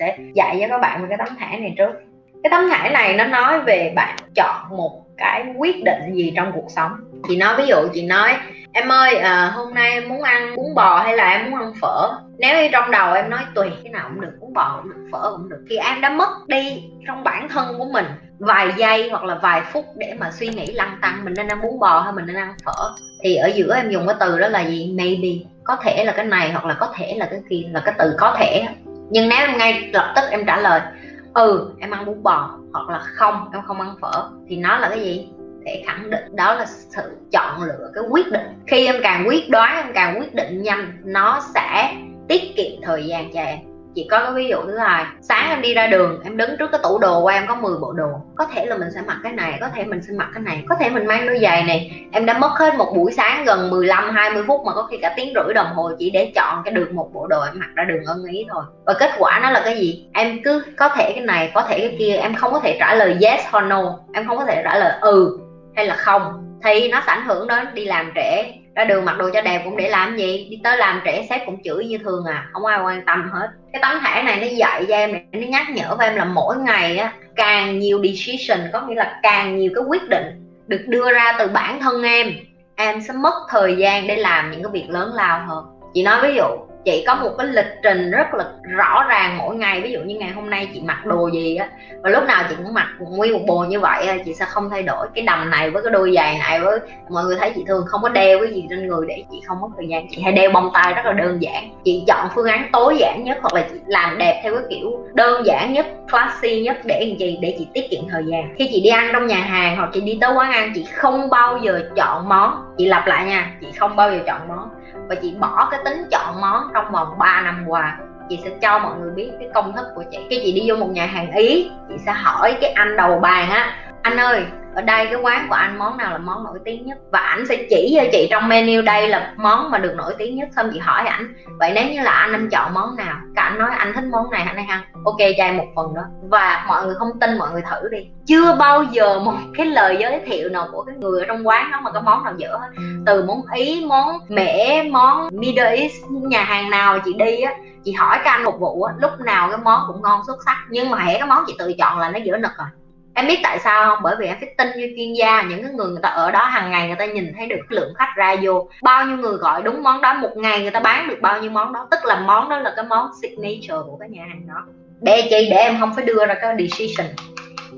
sẽ dạy cho các bạn về cái tấm thẻ này trước. Cái tấm thẻ này nó nói về bạn chọn một cái quyết định gì trong cuộc sống. Chị nói ví dụ chị nói em ơi à, hôm nay em muốn ăn bún bò hay là em muốn ăn phở? Nếu như trong đầu em nói tùy cái nào cũng được bún bò cũng được phở cũng được thì em đã mất đi trong bản thân của mình vài giây hoặc là vài phút để mà suy nghĩ lăn tăng mình nên ăn bún bò hay mình nên ăn phở. Thì ở giữa em dùng cái từ đó là gì? Maybe. Có thể là cái này hoặc là có thể là cái kia là cái từ có thể nhưng nếu em ngay lập tức em trả lời ừ em ăn bún bò hoặc là không, em không ăn phở, thì nó là cái gì? Để khẳng định đó là sự chọn lựa cái quyết định. Khi em càng quyết đoán, em càng quyết định nhanh, nó sẽ tiết kiệm thời gian cho em chỉ có cái ví dụ thứ hai sáng em đi ra đường, em đứng trước cái tủ đồ của em có 10 bộ đồ. Có thể là mình sẽ mặc cái này, có thể mình sẽ mặc cái này. Có thể mình mang đôi giày này, em đã mất hết một buổi sáng gần 15 20 phút mà có khi cả tiếng rưỡi đồng hồ chỉ để chọn cái được một bộ đồ em mặc ra đường ưng ý thôi. Và kết quả nó là cái gì? Em cứ có thể cái này, có thể cái kia, em không có thể trả lời yes or no. Em không có thể trả lời ừ hay là không. Thì nó sẽ ảnh hưởng đến đi làm trễ ra đường mặc đồ cho đẹp cũng để làm gì? Đi tới làm trẻ sếp cũng chửi như thường à. Không ai quan tâm hết. Cái tấm thẻ này nó dạy cho em nó nhắc nhở với em là mỗi ngày á, càng nhiều decision, có nghĩa là càng nhiều cái quyết định được đưa ra từ bản thân em em sẽ mất thời gian để làm những cái việc lớn lao hơn. Chị nói ví dụ chị có một cái lịch trình rất là rõ ràng mỗi ngày. Ví dụ như ngày hôm nay chị mặc đồ gì á, và lúc nào chị cũng mặc nguyên một bồ như vậy chị sẽ không thay đổi cái đầm này với cái đôi giày này. Với mọi người thấy chị thường không có đeo cái gì trên người để chị không mất thời gian. Chị hay đeo bông tai rất là đơn giản. Chị chọn phương án tối giản nhất hoặc là chị làm đẹp theo cái kiểu đơn giản nhất, classy nhất để làm gì? Để chị tiết kiệm thời gian. Khi chị đi ăn trong nhà hàng hoặc chị đi tới quán ăn, chị không bao giờ chọn món. Chị lặp lại nha, chị không bao giờ chọn món. Và chị bỏ cái tính chọn món trong vòng 3 năm qua, chị sẽ cho mọi người biết cái công thức của chị. Khi chị đi vô một nhà hàng ý, chị sẽ hỏi cái anh đầu bàn á, anh ơi ở đây cái quán của anh món nào là món nổi tiếng nhất? Và anh sẽ chỉ cho chị trong menu đây là món mà được nổi tiếng nhất. Xong chị hỏi ảnh. Vậy nếu như là anh em chọn món nào? Cả anh nói anh thích món này, anh này ăn ok, cho em một phần đó và mọi người không tin, mọi người thử đi. Chưa bao giờ một cái lời giới thiệu nào của cái người ở trong quán đó mà cái món nào dở hết. Từ món ý, món mẻ món middle east, nhà hàng nào chị đi á, chị hỏi cái anh phục vụ á, lúc nào cái món cũng ngon xuất sắc. Nhưng mà hễ cái món chị tự chọn là nó dở nực rồi em biết tại sao không? Bởi vì em phải tin như chuyên gia, những cái người người ta ở đó hàng ngày người ta nhìn thấy được lượng khách ra vô. Bao nhiêu người gọi đúng món đó, một ngày người ta bán được bao nhiêu món đó. Tức là món đó là cái món signature của cái nhà hàng đó. Để chi để em không phải đưa ra cái decision.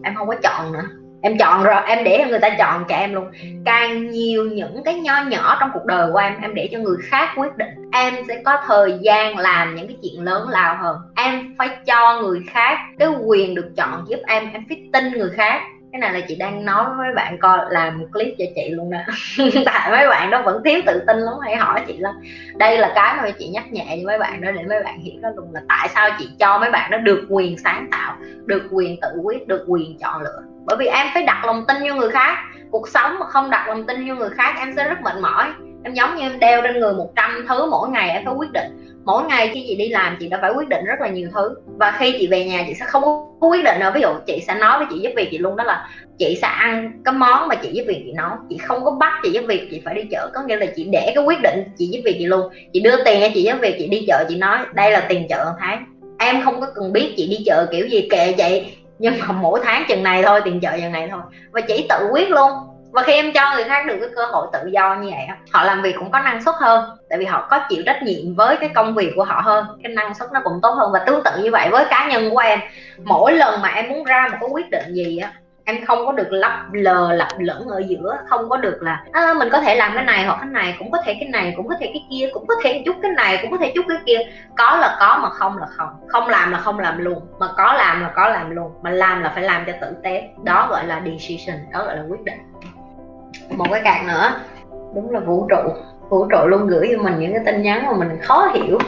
Em không có chọn nữa em chọn rồi, em để cho người ta chọn cho em luôn. Càng nhiều những cái nho nhỏ trong cuộc đời của em em để cho người khác quyết định. Em sẽ có thời gian làm những cái chuyện lớn lao hơn. Em phải cho người khác cái quyền được chọn giúp em em phải tin người khác cái này là chị đang nói với mấy bạn coi, làm một clip cho chị luôn đó tại mấy bạn đó vẫn thiếu tự tin lắm hay hỏi chị lắm đây là cái mà chị nhắc nhẹ cho mấy bạn đó để mấy bạn hiểu đó luôn là tại sao chị cho mấy bạn đó được quyền sáng tạo, được quyền tự quyết, được quyền chọn lựa. Bởi vì em phải đặt lòng tin vô người khác. Cuộc sống mà không đặt lòng tin vô người khác, em sẽ rất mệt mỏi. Em giống như em đeo trên người 100 thứ mỗi ngày, em phải quyết định mỗi ngày khi chị đi làm, chị đã phải quyết định rất là nhiều thứ. Và khi chị về nhà, chị sẽ không có quyết định nữa ví dụ, chị sẽ nói với chị giúp việc, chị luôn đó là chị sẽ ăn cái món mà chị giúp việc chị nấu. Chị không có bắt chị giúp việc, chị phải đi chợ. Có nghĩa là chị để cái quyết định chị giúp việc chị luôn. Chị đưa tiền cho chị giúp việc, chị đi chợ, chị nói, đây là tiền chợ tháng. Em không có cần biết chị đi chợ kiểu gì kệ vậy nhưng mà mỗi tháng chừng này thôi, tiền chợ chừng này thôi. Và chỉ tự quyết luôn và khi em cho người khác được cái cơ hội tự do như vậy họ làm việc cũng có năng suất hơn. Tại vì họ có chịu trách nhiệm với cái công việc của họ hơn cái năng suất nó cũng tốt hơn. Và tương tự như vậy với cá nhân của em mỗi lần mà em muốn ra một cái quyết định gì á em không có được lấp lờ lặp lẫn ở giữa không có được là à, mình có thể làm cái này hoặc cái này cũng có thể cái này cũng có thể cái kia cũng có thể chút cái này cũng có thể chút cái kia. Có là có mà không là không. Không làm là không làm luôn. Mà có làm là có làm luôn. Mà làm là phải làm cho tử tế. Đó gọi là decision đó gọi là quyết định một cái cạc nữa. Đúng là vũ trụ. Vũ trụ luôn gửi cho mình những cái tin nhắn mà mình khó hiểu.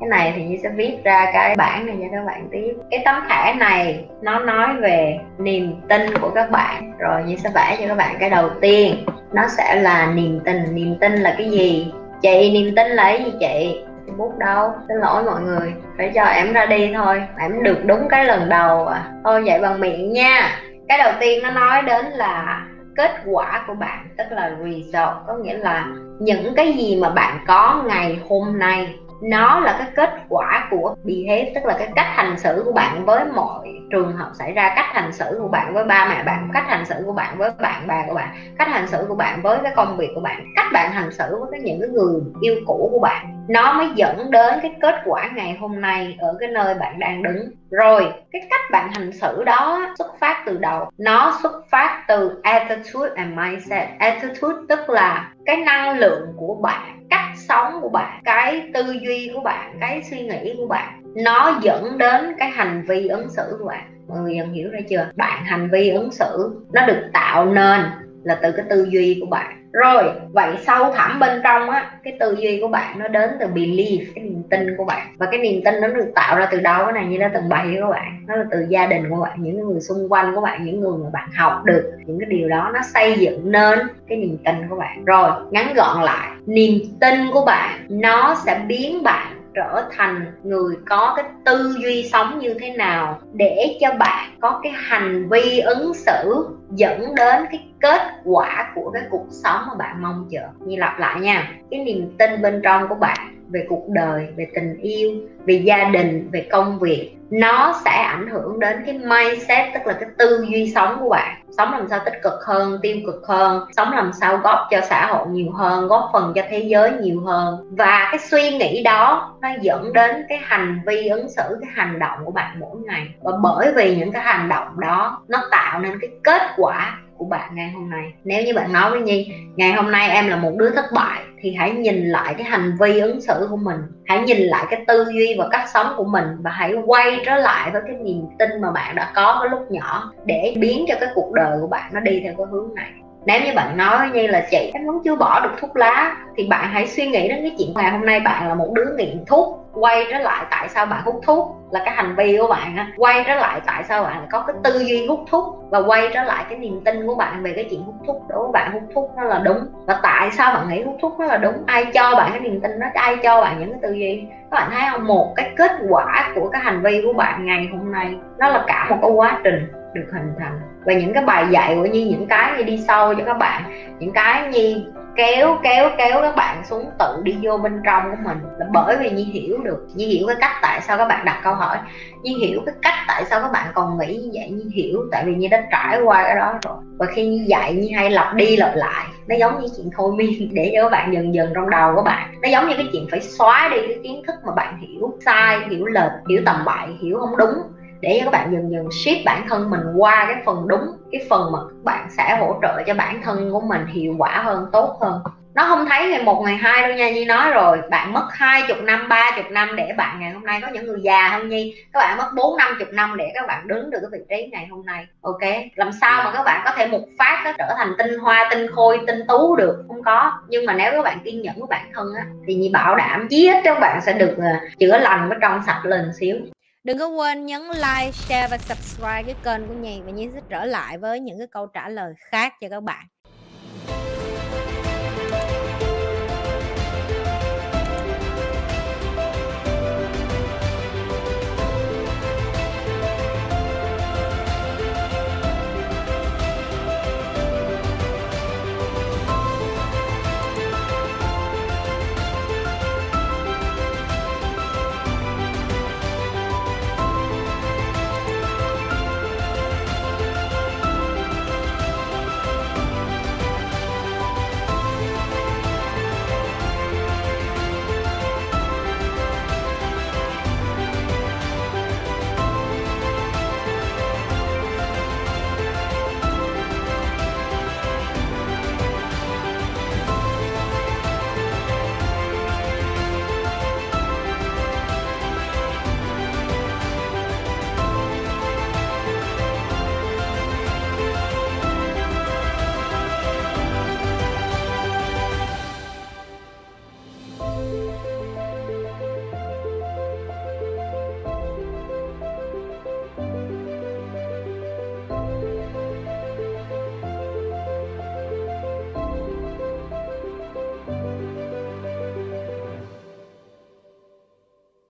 Cái này thì như sẽ viết ra cái bản này cho các bạn tiếp. Cái tấm thẻ này, nó nói về niềm tin của các bạn. Rồi như sẽ vẽ cho các bạn cái đầu tiên. Nó sẽ là niềm tin niềm tin là cái gì? Chị, niềm tin là cái gì chị? Bút đâu? Xin lỗi mọi người. Phải cho em ra đi thôi. Em được đúng cái lần đầu à. Thôi vậy bằng miệng nha. Cái đầu tiên nó nói đến là kết quả của bạn, tức là result, có nghĩa là những cái gì mà bạn có ngày hôm nay nó là cái kết quả của behave tức là cái cách hành xử của bạn với mọi trường hợp xảy ra, cách hành xử của bạn với ba mẹ bạn, cách hành xử của bạn với bạn bè của bạn, cách hành xử của bạn với cái công việc của bạn, cách bạn hành xử với cái những cái người yêu cũ của bạn. Nó mới dẫn đến cái kết quả ngày hôm nay ở cái nơi bạn đang đứng. Rồi, cái cách bạn hành xử đó xuất phát từ đầu nó xuất phát từ attitude and mindset. Attitude tức là cái năng lượng của bạn cách sống của bạn, cái tư duy của bạn, cái suy nghĩ của bạn, nó dẫn đến cái hành vi ứng xử của bạn. Mọi người dần hiểu ra chưa? Bạn hành vi ứng xử nó được tạo nên là từ cái tư duy của bạn rồi, vậy sâu thẳm bên trong á, cái tư duy của bạn nó đến từ belief, cái niềm tin của bạn. Và cái niềm tin nó được tạo ra từ đâu cái này như đã từng bày của bạn. Nó là từ gia đình của bạn, những người xung quanh của bạn, những người mà bạn học được. Những cái điều đó nó xây dựng nên cái niềm tin của bạn. Rồi, ngắn gọn lại, niềm tin của bạn, nó sẽ biến bạn trở thành người có cái tư duy sống như thế nào để cho bạn có cái hành vi ứng xử dẫn đến cái kết quả của cái cuộc sống mà bạn mong chờ. Như lặp lại nha, cái niềm tin bên trong của bạn về cuộc đời, về tình yêu, về gia đình, về công việc, nó sẽ ảnh hưởng đến cái mindset, tức là cái tư duy sống của bạn. Sống làm sao tích cực hơn, tiêu cực hơn, sống làm sao góp cho xã hội nhiều hơn, góp phần cho thế giới nhiều hơn. Và cái suy nghĩ đó, nó dẫn đến cái hành vi ứng xử, cái hành động của bạn mỗi ngày. Và bởi vì những cái hành động đó, nó tạo nên cái kết quả của bạn ngày hôm nay. Nếu như bạn nói với nhi, ngày hôm nay em là một đứa thất bại thì hãy nhìn lại cái hành vi ứng xử của mình. Hãy nhìn lại cái tư duy và cách sống của mình và hãy quay trở lại với cái niềm tin mà bạn đã có cái lúc nhỏ để biến cho cái cuộc đời của bạn nó đi theo cái hướng này nếu như bạn nói như là chị, em vẫn chưa bỏ được thuốc lá, thì bạn hãy suy nghĩ đến cái chuyện ngày hôm nay bạn là một đứa nghiện thuốc, quay trở lại tại sao bạn hút thuốc là cái hành vi của bạn á. Quay trở lại tại sao bạn có cái tư duy hút thuốc và quay trở lại cái niềm tin của bạn về cái chuyện hút thuốc, đối với bạn hút thuốc nó là đúng. Và tại sao bạn nghĩ hút thuốc nó là đúng? Ai cho bạn cái niềm tin đó? Ai cho bạn những cái tư duy? Các bạn thấy không? Một cái kết quả của cái hành vi của bạn ngày hôm nay, nó là cả một cái quá trình được hình thành. Và những cái bài dạy của nhi, những cái như đi sâu cho các bạn, những cái như kéo kéo kéo các bạn xuống tự đi vô bên trong của mình. Là bởi vì nhi hiểu được, nhi hiểu cái cách tại sao các bạn đặt câu hỏi, nhi hiểu cái cách tại sao các bạn còn nghĩ như vậy, nhi hiểu, tại vì nhi đã trải qua cái đó rồi. Và khi nhi dạy, nhi hay lặp đi lặp lại, nó giống như chuyện thôi miên để cho các bạn dần dần trong đầu của bạn. Nó giống như cái chuyện phải xóa đi cái kiến thức mà bạn hiểu sai, hiểu lệch, hiểu tầm bậy, hiểu không đúng để cho các bạn dần dần ship bản thân mình qua cái phần đúng, cái phần mà các bạn sẽ hỗ trợ cho bản thân của mình hiệu quả hơn, tốt hơn. Nó không thấy ngày một, ngày hai đâu nha Nhi nói rồi. Bạn mất hai chục năm, ba chục năm để bạn ngày hôm nay có những người già hơn Nhi? Các bạn mất bốn, năm chục năm để các bạn đứng được cái vị trí ngày hôm nay. Ok? Làm sao mà các bạn có thể một phát nó trở thành tinh hoa, tinh khôi, tinh tú được? Không có. Nhưng mà nếu các bạn kiên nhẫn với bản thân á, thì Nhi bảo đảm chí ít các bạn sẽ được à, chữa lành với trong sạch lên xíu. Đừng có quên nhấn like, share và subscribe cái kênh của nhì và Nhi sẽ trở lại với những cái câu trả lời khác cho các bạn.